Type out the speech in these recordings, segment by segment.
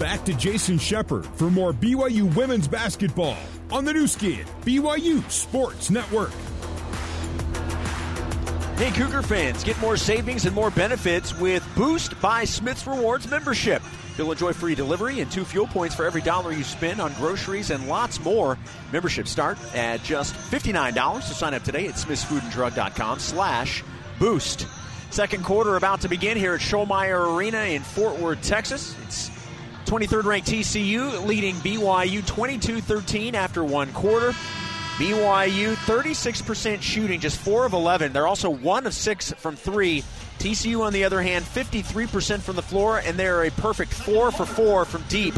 back to Jason Shepard for more BYU women's basketball on the Nu Skin, BYU Sports Network. Hey, Cougar fans, get more savings and more benefits with Boost by Smith's Rewards membership. You'll enjoy free delivery and two fuel points for every dollar you spend on groceries and lots more. Membership start at just $59. So sign up today at smithsfoodanddrug.com slash boost. Second quarter about to begin here at Schollmaier Arena in Fort Worth, Texas. It's 23rd ranked TCU leading BYU 22 13 after one quarter. BYU 36% shooting, just 4 of 11. They're also 1 of 6 from 3. TCU, on the other hand, 53% from the floor, and they're a perfect 4 for 4 from deep.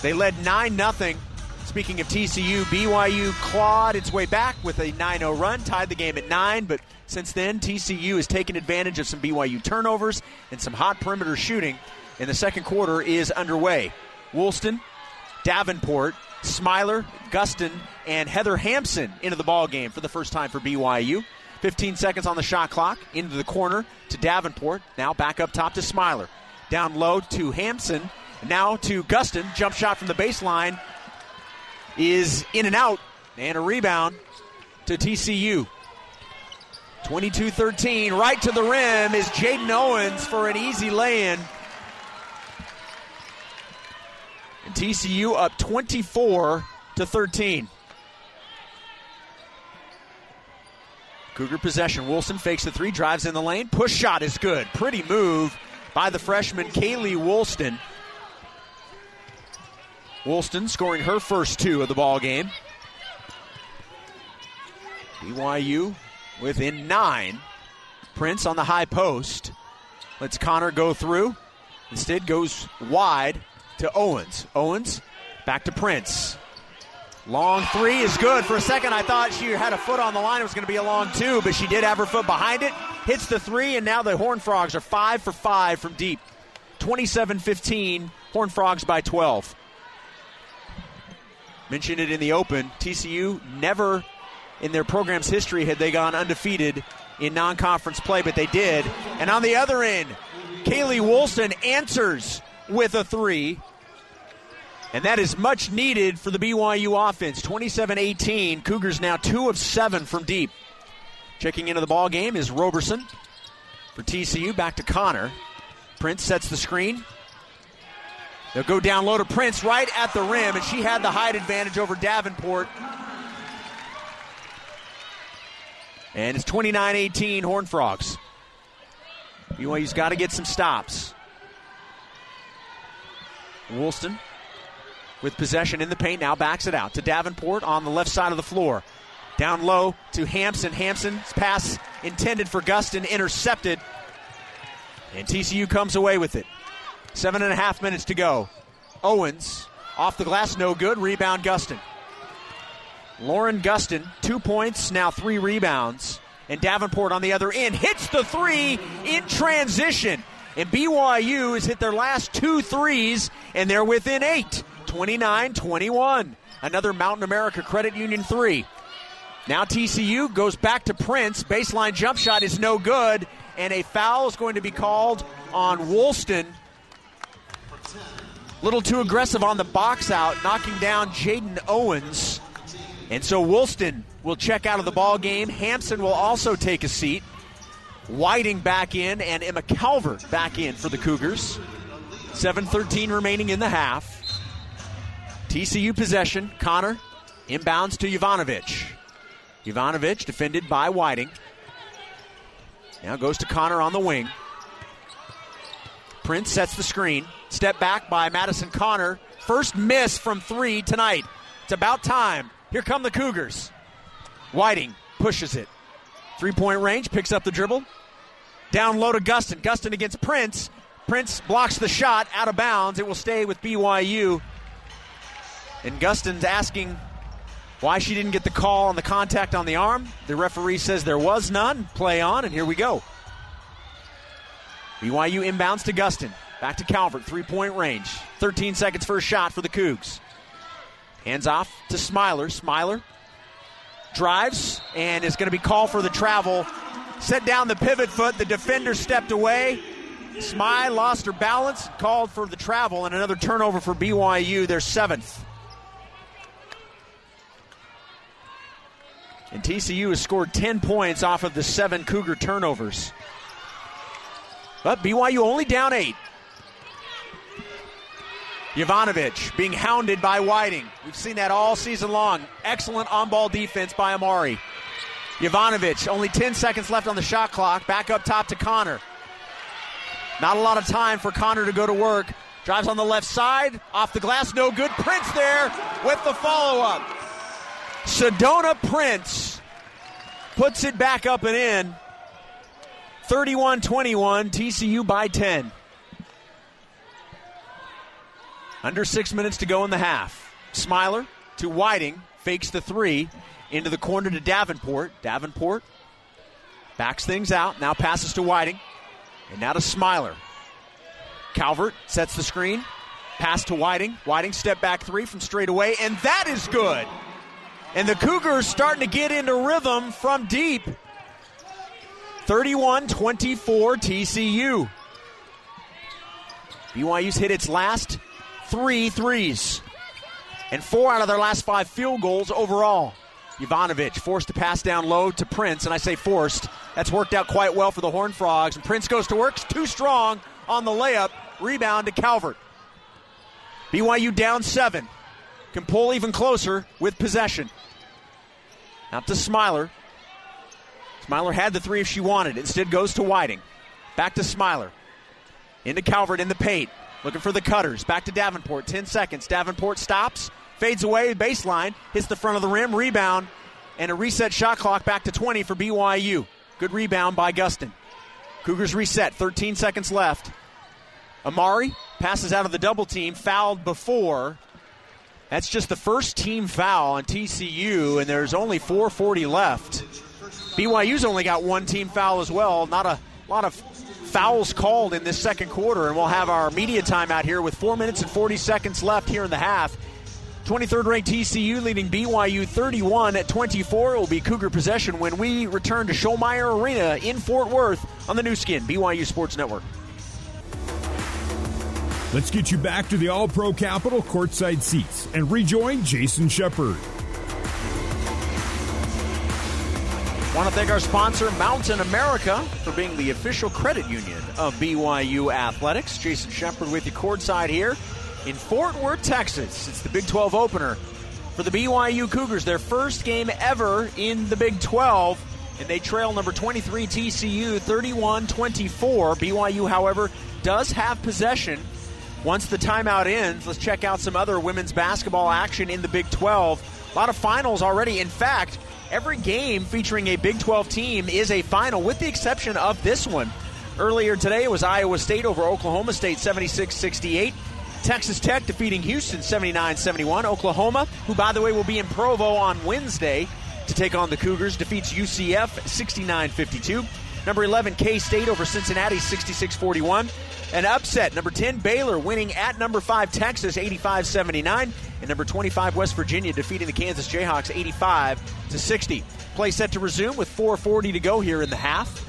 They led 9 0. Speaking of TCU, BYU clawed its way back with a 9 0 run, tied the game at 9, but since then, TCU has taken advantage of some BYU turnovers and some hot perimeter shooting, and the second quarter is underway. Woolston, Davenport, Smiler, Gustin, and Heather Hampson into the ball game for the first time for BYU. 15 seconds on the shot clock. Into the corner to Davenport. Now back up top to Smiler. Down low to Hampson. Now to Gustin. Jump shot from the baseline is in and out. And a rebound to TCU. 22 13. Right to the rim is Jaden Owens for an easy lay in. And TCU up 24 to 13. Cougar possession. Woolston fakes the three, drives in the lane. Push shot is good. Pretty move by the freshman Kaylee Woolston. Woolston scoring her first two of the ball game. BYU within nine. Prince on the high post. Lets Connor go through. Instead goes wide to Owens. Owens back to Prince. Long three is good. For a second, I thought she had a foot on the line. It was going to be a long two, but she did have her foot behind it. Hits the three, and now the Horn Frogs are five for five from deep. 27 15, Horn Frogs by 12. Mentioned it in the open. TCU never in their program's history had they gone undefeated in non conference play, but they did. And on the other end, Kaylee Woolston answers with a three. And that is much needed for the BYU offense. 27 18. Cougars now 2 of 7 from deep. Checking into the ball game is Roberson for TCU. Back to Connor. Prince sets the screen. They'll go down low to Prince right at the rim, and she had the height advantage over Davenport. And it's 29 18 Horn Frogs. BYU's got to get some stops. Woolston with possession in the paint now backs it out to Davenport on the left side of the floor. Down low to Hampson. Hampson's pass intended for Gustin, intercepted. And TCU comes away with it. Seven and a half minutes to go. Owens off the glass, no good. Rebound, Gustin. Lauren Gustin, two points, now three rebounds. And Davenport on the other end hits the three in transition. And BYU has hit their last two threes, and they're within eight 29 21. Another Mountain America Credit Union three. Now TCU goes back to Prince. Baseline jump shot is no good, and a foul is going to be called on Woolston. Little too aggressive on the box out, knocking down Jaden Owens. And so Woolston will check out of the ball game. Hampson will also take a seat. Whiting back in, and Emma Calvert back in for the Cougars. 7.13 remaining in the half. TCU possession. Connor inbounds to Jovanovic. Jovanovic defended by Whiting. Now goes to Connor on the wing. Prince sets the screen. Step back by Madison Connor. First miss from three tonight. It's about time. Here come the Cougars. Whiting pushes it. Three point range, picks up the dribble. Down low to Gustin. Gustin against Prince. Prince blocks the shot out of bounds. It will stay with BYU. And Gustin's asking why she didn't get the call on the contact on the arm. The referee says there was none. Play on, and here we go. BYU inbounds to Gustin. Back to Calvert, three point range. 13 seconds for a shot for the Cougs. Hands off to Smiler. Smiler drives and is going to be called for the travel. Set down the pivot foot. The defender stepped away. Smy lost her balance, called for the travel, and another turnover for BYU, their seventh. And TCU has scored 10 points off of the seven Cougar turnovers. But BYU only down eight. Jovanovic being hounded by Whiting. We've seen that all season long. Excellent on ball defense by Amari. Jovanovic, only 10 seconds left on the shot clock. Back up top to Connor. Not a lot of time for Connor to go to work. Drives on the left side, off the glass, no good. Prince there with the follow up. Sedona Prince puts it back up and in. 31 21, TCU by 10. Under six minutes to go in the half. Smiler to Whiting, fakes the three, into the corner to Davenport. Davenport backs things out, now passes to Whiting, and now to Smiler. Calvert sets the screen, pass to Whiting. Whiting step back three from straight away, and that is good. And the Cougars starting to get into rhythm from deep. 31 24 TCU. BYU's hit its last three threes and four out of their last five field goals overall. Jovanovic forced to pass down low to Prince, and I say forced. That's worked out quite well for the Horn Frogs. And Prince goes to work, too strong on the layup. Rebound to Calvert. BYU down seven. Can pull even closer with possession. Out to Smiler. Smiler had the three if she wanted. Instead goes to Whiting. Back to Smiler. Into Calvert in the paint. Looking for the cutters. Back to Davenport. 10 seconds. Davenport stops. Fades away. Baseline. Hits the front of the rim. Rebound. And a reset shot clock back to 20 for BYU. Good rebound by Gustin. Cougars reset. 13 seconds left. Amari passes out of the double team. Fouled before. That's just the first team foul on TCU, and there's only 440 left. BYU's only got one team foul as well. Not a lot of fouls called in this second quarter, and we'll have our media timeout here with four minutes and 40 seconds left here in the half. 23rd ranked TCU leading BYU 31 at 24. Will be Cougar possession when we return to Schollmaier Arena in Fort Worth on the Nu Skin, BYU Sports Network. Let's get you back to the All Pro Capital courtside seats and rejoin Jason Shepard. Want to thank our sponsor, Mountain America, for being the official credit union of BYU Athletics. Jason Shepard with you courtside here in Fort Worth, Texas. It's the Big 12 opener for the BYU Cougars, their first game ever in the Big 12, and they trail number 23 TCU 31 24. BYU, however, does have possession. Once the timeout ends, let's check out some other women's basketball action in the Big 12. A lot of finals already. In fact, every game featuring a Big 12 team is a final, with the exception of this one. Earlier today, it was Iowa State over Oklahoma State 76 68. Texas Tech defeating Houston 79 71. Oklahoma, who, by the way, will be in Provo on Wednesday to take on the Cougars, defeats UCF 69 52. Number 11, K State over Cincinnati 66 41. An upset, number 10, Baylor winning at number 5, Texas 85 79. And number 25, West Virginia defeating the Kansas Jayhawks 85 to 60. Play set to resume with 4.40 to go here in the half.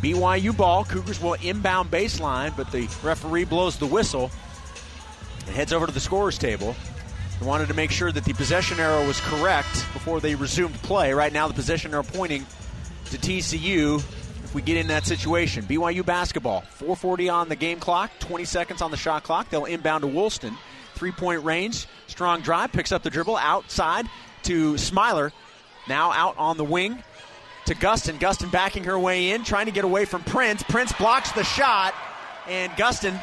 BYU ball. Cougars will inbound baseline, but the referee blows the whistle and heads over to the scorer's table. They wanted to make sure that the possession arrow was correct before they resumed play. Right now, the possession arrow pointing to TCU if we get in that situation. BYU basketball, 4:40 on the game clock, 20 seconds on the shot clock. They'll inbound to Woolston, three-point range, strong drive, picks up the dribble outside to Smiler, now out on the wing to Gustin. Gustin backing her way in, trying to get away from Prince. Prince blocks the shot, and Gustin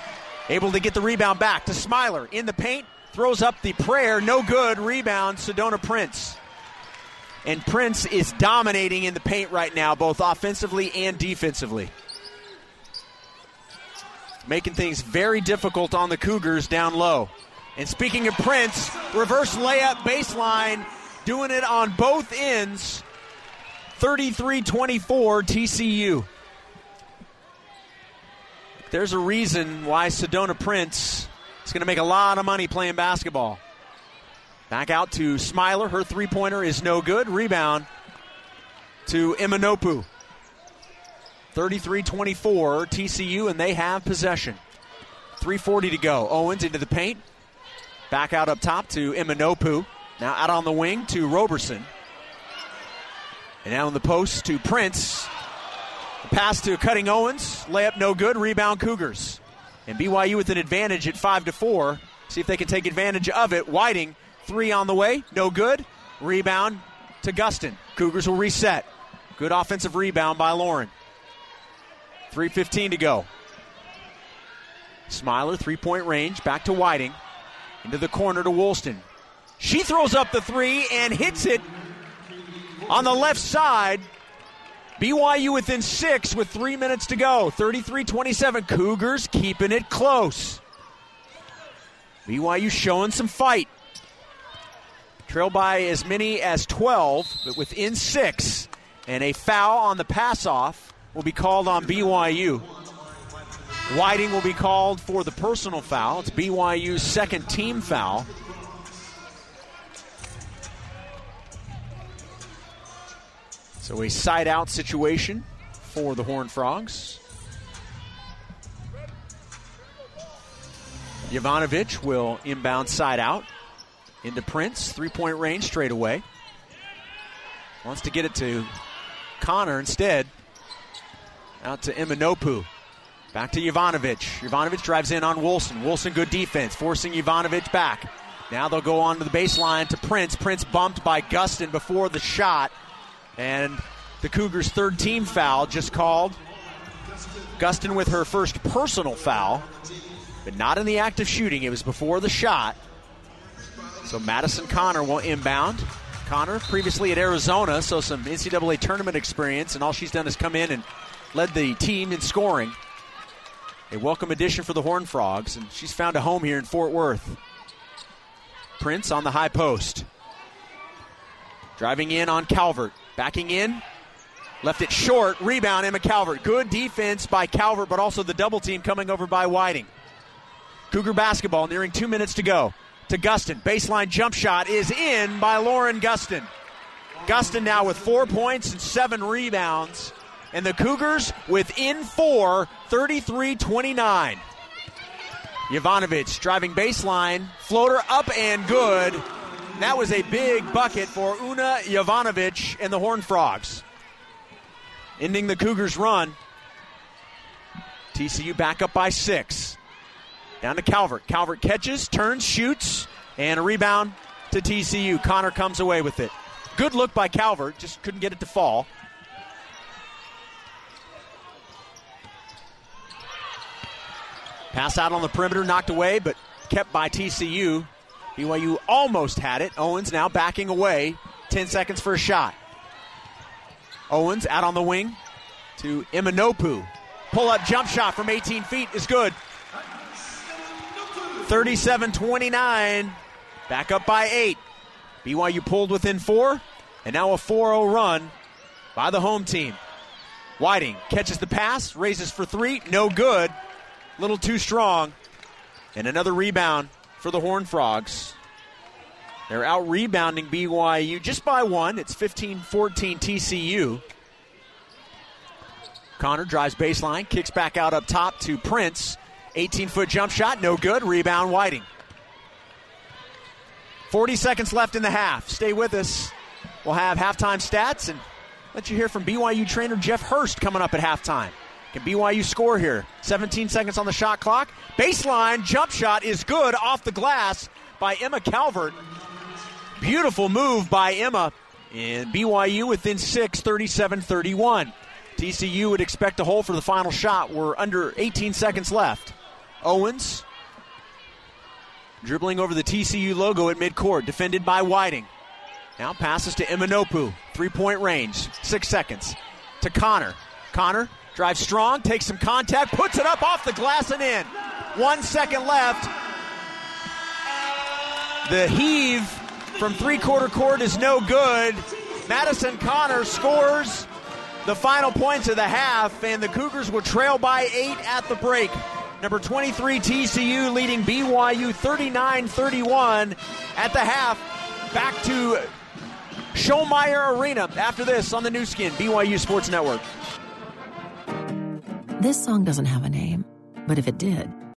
able to get the rebound back to Smiler in the paint, throws up the prayer, no good. Rebound, Sedona Prince. And Prince is dominating in the paint right now, both offensively and defensively. Making things very difficult on the Cougars down low. And speaking of Prince, reverse layup baseline, doing it on both ends. 33 24 TCU. There's a reason why Sedona Prince is going to make a lot of money playing basketball. Back out to Smiler. Her three pointer is no good. Rebound to Emma-Nnopu. 33 24, TCU, and they have possession. 3.40 to go. Owens into the paint. Back out up top to Emma-Nnopu. Now out on the wing to Roberson. And now in the post to Prince. Pass to cutting Owens. Layup no good. Rebound Cougars. And BYU with an advantage at 5 to 4. See if they can take advantage of it. Whiting, three on the way. No good. Rebound to Gustin. Cougars will reset. Good offensive rebound by Lauren. 3.15 to go. Smiler, three point range. Back to Whiting. Into the corner to Woolston. She throws up the three and hits it on the left side. BYU within six with three minutes to go. 33 27. Cougars keeping it close. BYU showing some fight. Trail by as many as 12, but within six. And a foul on the pass off will be called on BYU. Whiting will be called for the personal foul. It's BYU's second team foul. So a side out situation for the Horned Frogs. Jovanovic will inbound side out into Prince. Three point range straight away. Wants to get it to Connor instead. Out to Emma-Nnopu. Back to Jovanovic. Jovanovic drives in on Woolston. Woolston, good defense, forcing Jovanovic back. Now they'll go on to the baseline to Prince. Prince bumped by Gustin before the shot. And the Cougars' third team foul just called. Gustin with her first personal foul, but not in the act of shooting. It was before the shot. So Madison Connor will inbound. Connor, previously at Arizona, so some NCAA tournament experience, and all she's done is come in and led the team in scoring. A welcome addition for the Horned Frogs, and she's found a home here in Fort Worth. Prince on the high post. Driving in on Calvert. Backing in. Left it short. Rebound, Emma Calvert. Good defense by Calvert, but also the double team coming over by Whiting. Cougar basketball nearing two minutes to go. To Gustin. Baseline jump shot is in by Lauren Gustin. Gustin now with four points and seven rebounds and the Cougars within four, 33 29. Jovanovic driving baseline, floater up and good. That was a big bucket for Una Jovanovic and the Horned Frogs. Ending the Cougars' run. TCU back up by six. Down to Calvert. Calvert catches, turns, shoots, and a rebound to TCU. Connor comes away with it. Good look by Calvert, just couldn't get it to fall. Pass out on the perimeter, knocked away, but kept by TCU. BYU almost had it. Owens now backing away. 10 seconds for a shot. Owens out on the wing to Emma-Nnopu. Pull up jump shot from 18 feet is good. 37 29. Back up by eight. BYU pulled within four, and now a 4 0 run by the home team. Whiting catches the pass, raises for three, no good little too strong. And another rebound for the Horned Frogs. They're out rebounding BYU just by one. It's 15 14 TCU. Connor drives baseline, kicks back out up top to Prince. 18 foot jump shot, no good. Rebound, Whiting. 40 seconds left in the half. Stay with us. We'll have halftime stats and let you hear from BYU trainer Jeff Hurst coming up at halftime. Can BYU score here? 17 seconds on the shot clock. Baseline jump shot is good off the glass by Emma Calvert. Beautiful move by Emma. And BYU within 6, 37 31. TCU would expect a hole for the final shot. We're under 18 seconds left. Owens dribbling over the TCU logo at midcourt, defended by Whiting. Now passes to Emma-Nnopu. Three point range. Six seconds. To Connor. Connor Drives strong, takes some contact, puts it up off the glass and in. One second left. The heave from three quarter court is no good. Madison Connor scores the final points of the half, and the Cougars will trail by eight at the break. Number 23 TCU leading BYU 39 31 at the half. Back to Schollmaier Arena after this on the Nu Skin, BYU Sports Network. This song doesn't have a name, but if it did,